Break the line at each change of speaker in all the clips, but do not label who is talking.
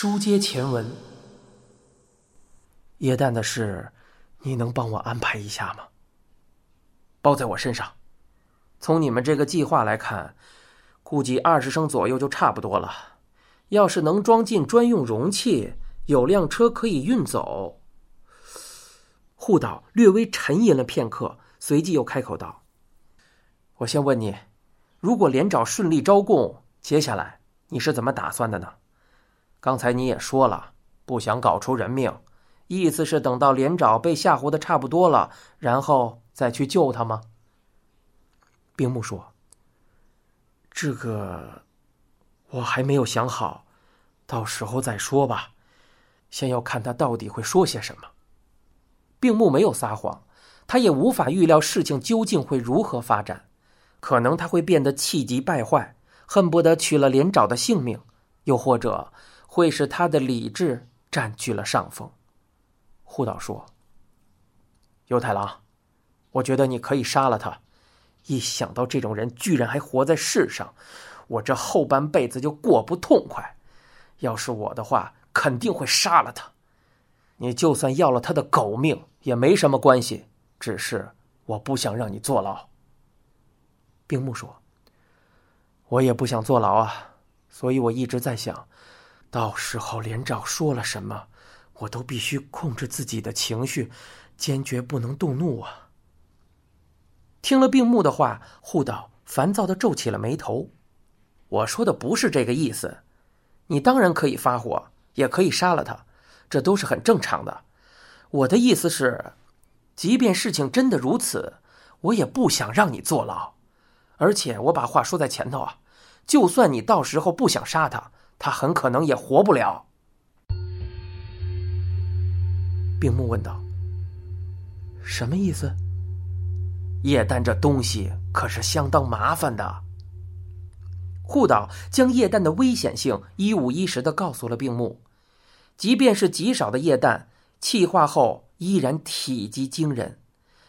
书接前文，叶旦的事，你能帮我安排一下吗？包在我身上。从你们这个计划来看，估计二十升左右就差不多了。要是能装进专用容器，有辆车可以运走。护导略微沉吟了片刻，随即又开口道：“我先问你，如果连长顺利招供，接下来你是怎么打算的呢？”刚才你也说了，不想搞出人命，意思是等到连长被吓唬的差不多了，然后再去救他吗？冰木说：“这个我还没有想好，到时候再说吧，先要看他到底会说些什么。”冰木没有撒谎，他也无法预料事情究竟会如何发展，可能他会变得气急败坏，恨不得取了连长的性命，又或者……会使他的理智占据了上风。护导说：“犹太郎，我觉得你可以杀了他。一想到这种人居然还活在世上，我这后半辈子就过不痛快。要是我的话，肯定会杀了他。你就算要了他的狗命也没什么关系，只是我不想让你坐牢。”冰木说：“我也不想坐牢啊，所以我一直在想。”到时候连长说了什么，我都必须控制自己的情绪，坚决不能动怒啊！听了病木的话，护导烦躁的皱起了眉头。我说的不是这个意思，你当然可以发火，也可以杀了他，这都是很正常的。我的意思是，即便事情真的如此，我也不想让你坐牢。而且我把话说在前头啊，就算你到时候不想杀他。他很可能也活不了。病木问道：“什么意思？”液氮这东西可是相当麻烦的。护导将液氮的危险性一五一十的告诉了病木。即便是极少的液氮，气化后依然体积惊人。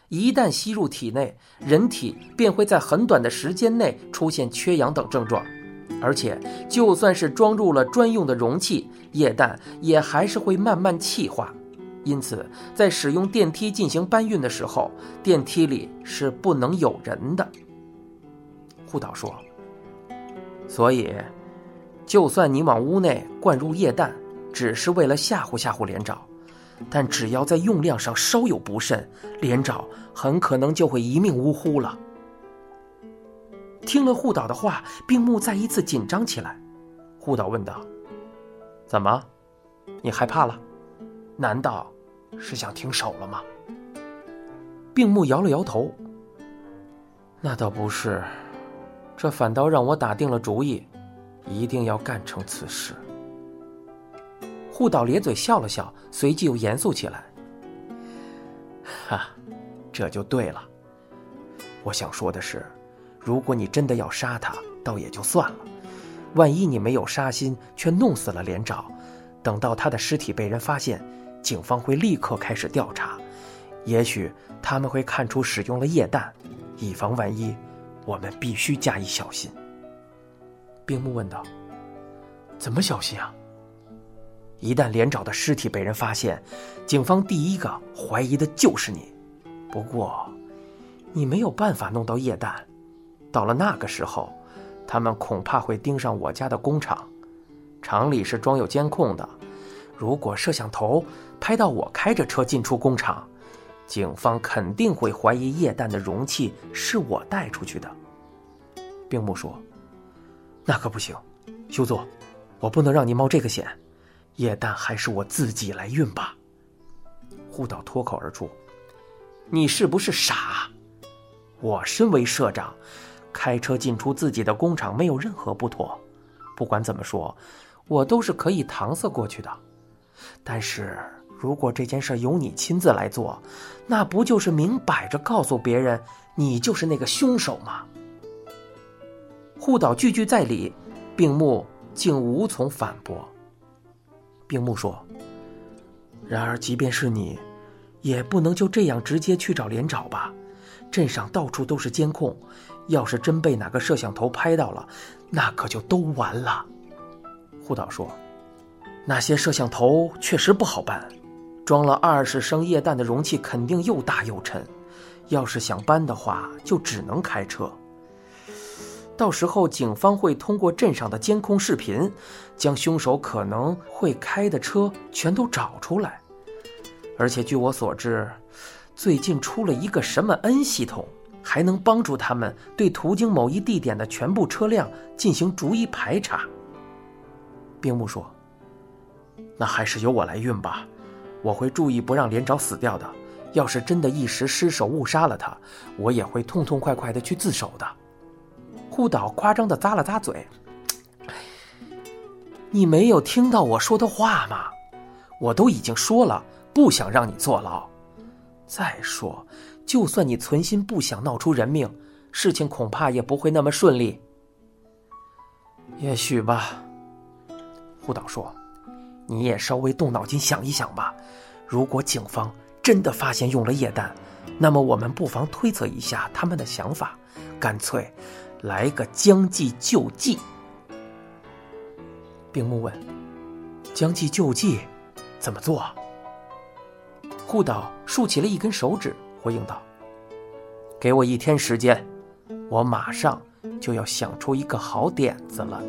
一旦吸入体内，人体便会在很短的时间内出现缺氧等症状。而且，就算是装入了专用的容器，液氮也还是会慢慢气化。因此，在使用电梯进行搬运的时候，电梯里是不能有人的。护导说：“所以，就算你往屋内灌入液氮，只是为了吓唬吓唬连长，但只要在用量上稍有不慎，连长很可能就会一命呜呼了。”听了护导的话，病木再一次紧张起来。护导问道：“怎么，你害怕了？难道是想停手了吗？”病木摇了摇头：“那倒不是，这反倒让我打定了主意，一定要干成此事。”护导咧嘴笑了笑，随即又严肃起来：“哈，这就对了。我想说的是。”如果你真的要杀他，倒也就算了。万一你没有杀心，却弄死了连长，等到他的尸体被人发现，警方会立刻开始调查。也许他们会看出使用了液氮，以防万一，我们必须加以小心。冰木问道：“怎么小心啊？”一旦连长的尸体被人发现，警方第一个怀疑的就是你。不过，你没有办法弄到液氮。到了那个时候，他们恐怕会盯上我家的工厂，厂里是装有监控的。如果摄像头拍到我开着车进出工厂，警方肯定会怀疑液氮的容器是我带出去的。冰木说：“那可不行，修作，我不能让你冒这个险。液氮还是我自己来运吧。”护导脱口而出：“你是不是傻？我身为社长。”开车进出自己的工厂没有任何不妥，不管怎么说，我都是可以搪塞过去的。但是如果这件事由你亲自来做，那不就是明摆着告诉别人你就是那个凶手吗？护导句句在理，病木竟无从反驳。病木说：“然而，即便是你，也不能就这样直接去找连长吧？镇上到处都是监控。”要是真被哪个摄像头拍到了，那可就都完了。护导说：“那些摄像头确实不好搬，装了二十升液氮的容器肯定又大又沉，要是想搬的话，就只能开车。到时候警方会通过镇上的监控视频，将凶手可能会开的车全都找出来。而且据我所知，最近出了一个什么 N 系统，还能帮助他们对途经某一地点的全部车辆进行逐一排查。冰木说：“那还是由我来运吧，我会注意不让连长死掉的。要是真的一时失手误杀了他，我也会痛痛快快的去自首的。”护岛夸张的咂了咂嘴：“你没有听到我说的话吗？我都已经说了，不想让你坐牢。再说，就算你存心不想闹出人命，事情恐怕也不会那么顺利。也许吧。”护岛说：“你也稍微动脑筋想一想吧。如果警方真的发现用了液氮，那么我们不妨推测一下他们的想法，干脆……”来个将计就计。冰木问：“将计就计，怎么做？”护岛竖起了一根手指，回应道：“给我一天时间，我马上就要想出一个好点子了。”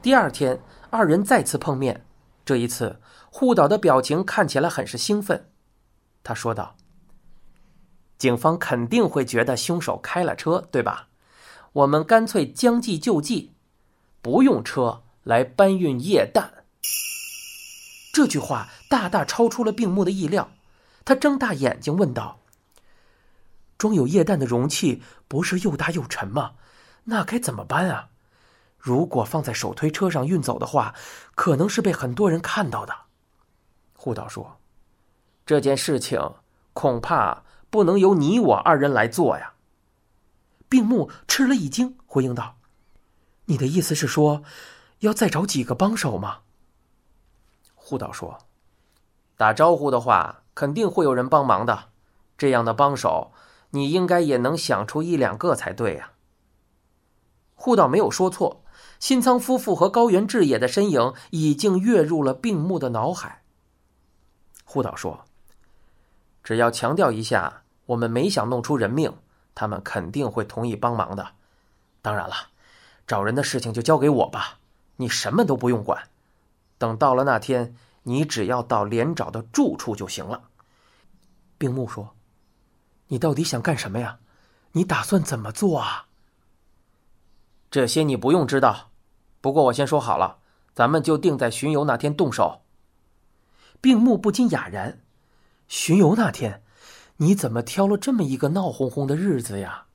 第二天，二人再次碰面。这一次，护岛的表情看起来很是兴奋。他说道：“警方肯定会觉得凶手开了车，对吧？我们干脆将计就计，不用车来搬运液氮。”这句话大大超出了病木的意料。他睁大眼睛问道：“装有液氮的容器不是又大又沉吗？那该怎么搬啊？”如果放在手推车上运走的话，可能是被很多人看到的。护岛说：“这件事情恐怕不能由你我二人来做呀。”病木吃了一惊，回应道：“你的意思是说，要再找几个帮手吗？”护岛说：“打招呼的话，肯定会有人帮忙的。这样的帮手，你应该也能想出一两个才对呀。”护岛没有说错。新仓夫妇和高原志野的身影已经跃入了病木的脑海。护岛说：“只要强调一下，我们没想弄出人命，他们肯定会同意帮忙的。当然了，找人的事情就交给我吧，你什么都不用管。等到了那天，你只要到连长的住处就行了。”病木说：“你到底想干什么呀？你打算怎么做啊？”这些你不用知道，不过我先说好了，咱们就定在巡游那天动手。病木不禁哑然：“巡游那天，你怎么挑了这么一个闹哄哄的日子呀？”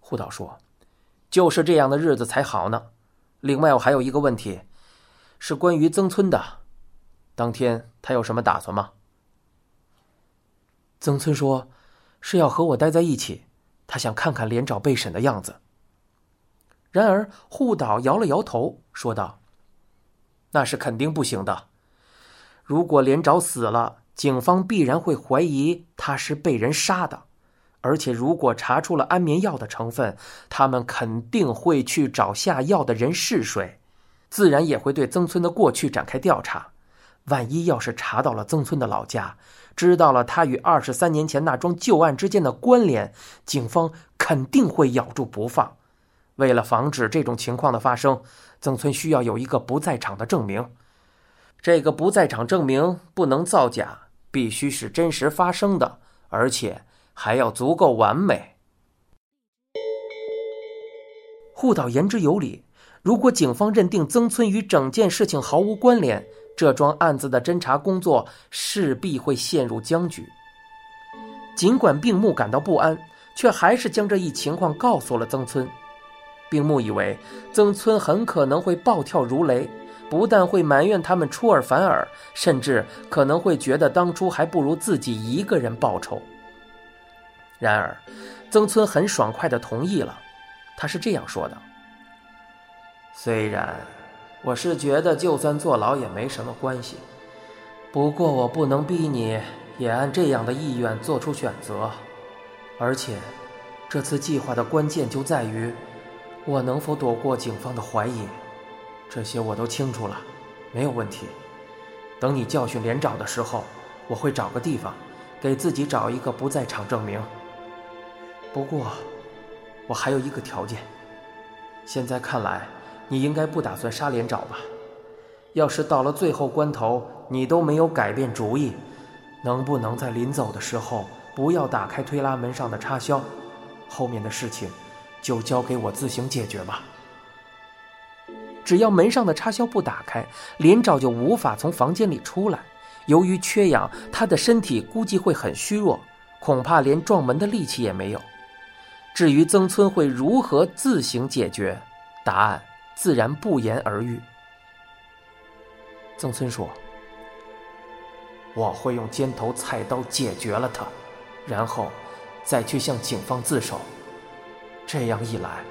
护岛说：“就是这样的日子才好呢。另外，我还有一个问题，是关于曾村的。当天他有什么打算吗？”曾村说：“是要和我待在一起，他想看看连长被审的样子。”然而，护岛摇了摇头，说道：“那是肯定不行的。如果连长死了，警方必然会怀疑他是被人杀的，而且如果查出了安眠药的成分，他们肯定会去找下药的人是谁，自然也会对曾村的过去展开调查。万一要是查到了曾村的老家，知道了他与二十三年前那桩旧案之间的关联，警方肯定会咬住不放。”为了防止这种情况的发生，曾村需要有一个不在场的证明。这个不在场证明不能造假，必须是真实发生的，而且还要足够完美。护岛言之有理。如果警方认定曾村与整件事情毫无关联，这桩案子的侦查工作势必会陷入僵局。尽管病木感到不安，却还是将这一情况告诉了曾村。并木以为曾村很可能会暴跳如雷，不但会埋怨他们出尔反尔，甚至可能会觉得当初还不如自己一个人报仇。然而，曾村很爽快地同意了。他是这样说的：“虽然我是觉得就算坐牢也没什么关系，不过我不能逼你也按这样的意愿做出选择，而且这次计划的关键就在于，我能否躲过警方的怀疑。这些我都清楚了，没有问题。等你教训连长的时候，我会找个地方，给自己找一个不在场证明。不过，我还有一个条件。现在看来，你应该不打算杀连长吧？要是到了最后关头，你都没有改变主意，能不能在临走的时候不要打开推拉门上的插销？后面的事情，就交给我自行解决吧。只要门上的插销不打开，连长就无法从房间里出来。由于缺氧，他的身体估计会很虚弱，恐怕连撞门的力气也没有。至于曾村会如何自行解决，答案自然不言而喻。曾村说：“我会用尖头菜刀解决了他，然后。”再去向警方自首，这样一来，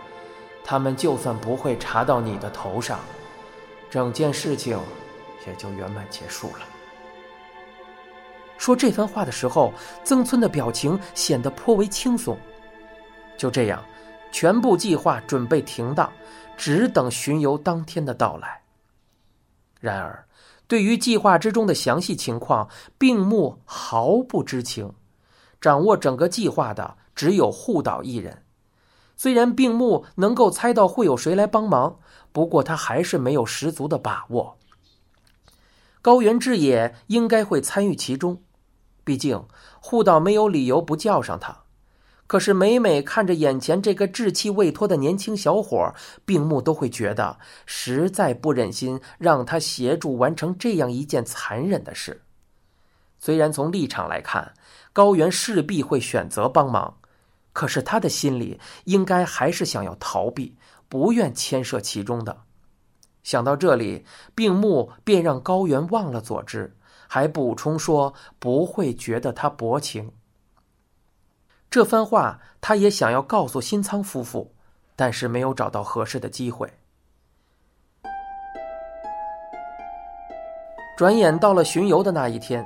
他们就算不会查到你的头上，整件事情也就圆满结束了。说这番话的时候，曾村的表情显得颇为轻松。就这样，全部计划准备停当，只等巡游当天的到来。然而，对于计划之中的详细情况，病木毫不知情。掌握整个计划的只有护岛一人，虽然病木能够猜到会有谁来帮忙，不过他还是没有十足的把握。高原之野应该会参与其中，毕竟护岛没有理由不叫上他。可是每每看着眼前这个稚气未脱的年轻小伙，病木都会觉得实在不忍心让他协助完成这样一件残忍的事。虽然从立场来看，高原势必会选择帮忙，可是他的心里应该还是想要逃避，不愿牵涉其中的。想到这里，病木便让高原忘了佐治，还补充说不会觉得他薄情。这番话他也想要告诉新仓夫妇，但是没有找到合适的机会。转眼到了巡游的那一天。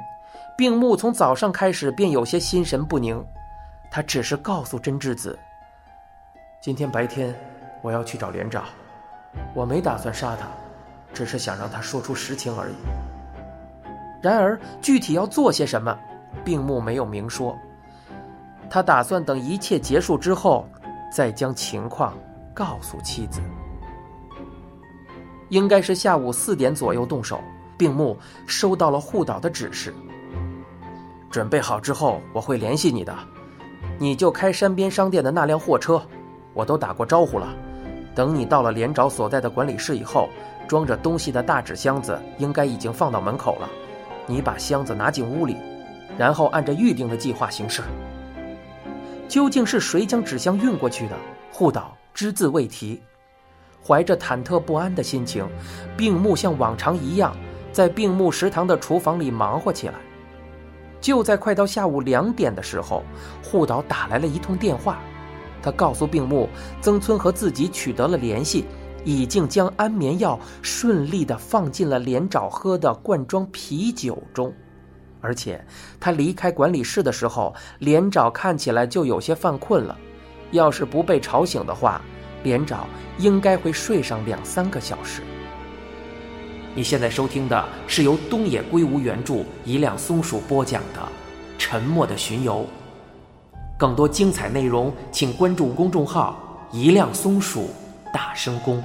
病木从早上开始便有些心神不宁，他只是告诉真智子：“今天白天我要去找连长，我没打算杀他，只是想让他说出实情而已。”然而具体要做些什么，病木没有明说。他打算等一切结束之后，再将情况告诉妻子。应该是下午四点左右动手，病木收到了护岛的指示。准备好之后，我会联系你的。你就开山边商店的那辆货车，我都打过招呼了。等你到了连长所在的管理室以后，装着东西的大纸箱子应该已经放到门口了。你把箱子拿进屋里，然后按照预定的计划行事。究竟是谁将纸箱运过去的？护岛只字未提。怀着忐忑不安的心情，病木像往常一样，在病木食堂的厨房里忙活起来。就在快到下午两点的时候，护岛打来了一通电话，他告诉病木，曾村和自己取得了联系，已经将安眠药顺利的放进了连长喝的罐装啤酒中，而且他离开管理室的时候，连长看起来就有些犯困了，要是不被吵醒的话，连长应该会睡上两三个小时。你现在收听的是由东野圭吾原著、一辆松鼠播讲的《沉默的巡游》。更多精彩内容，请关注公众号“一辆松鼠大声公”。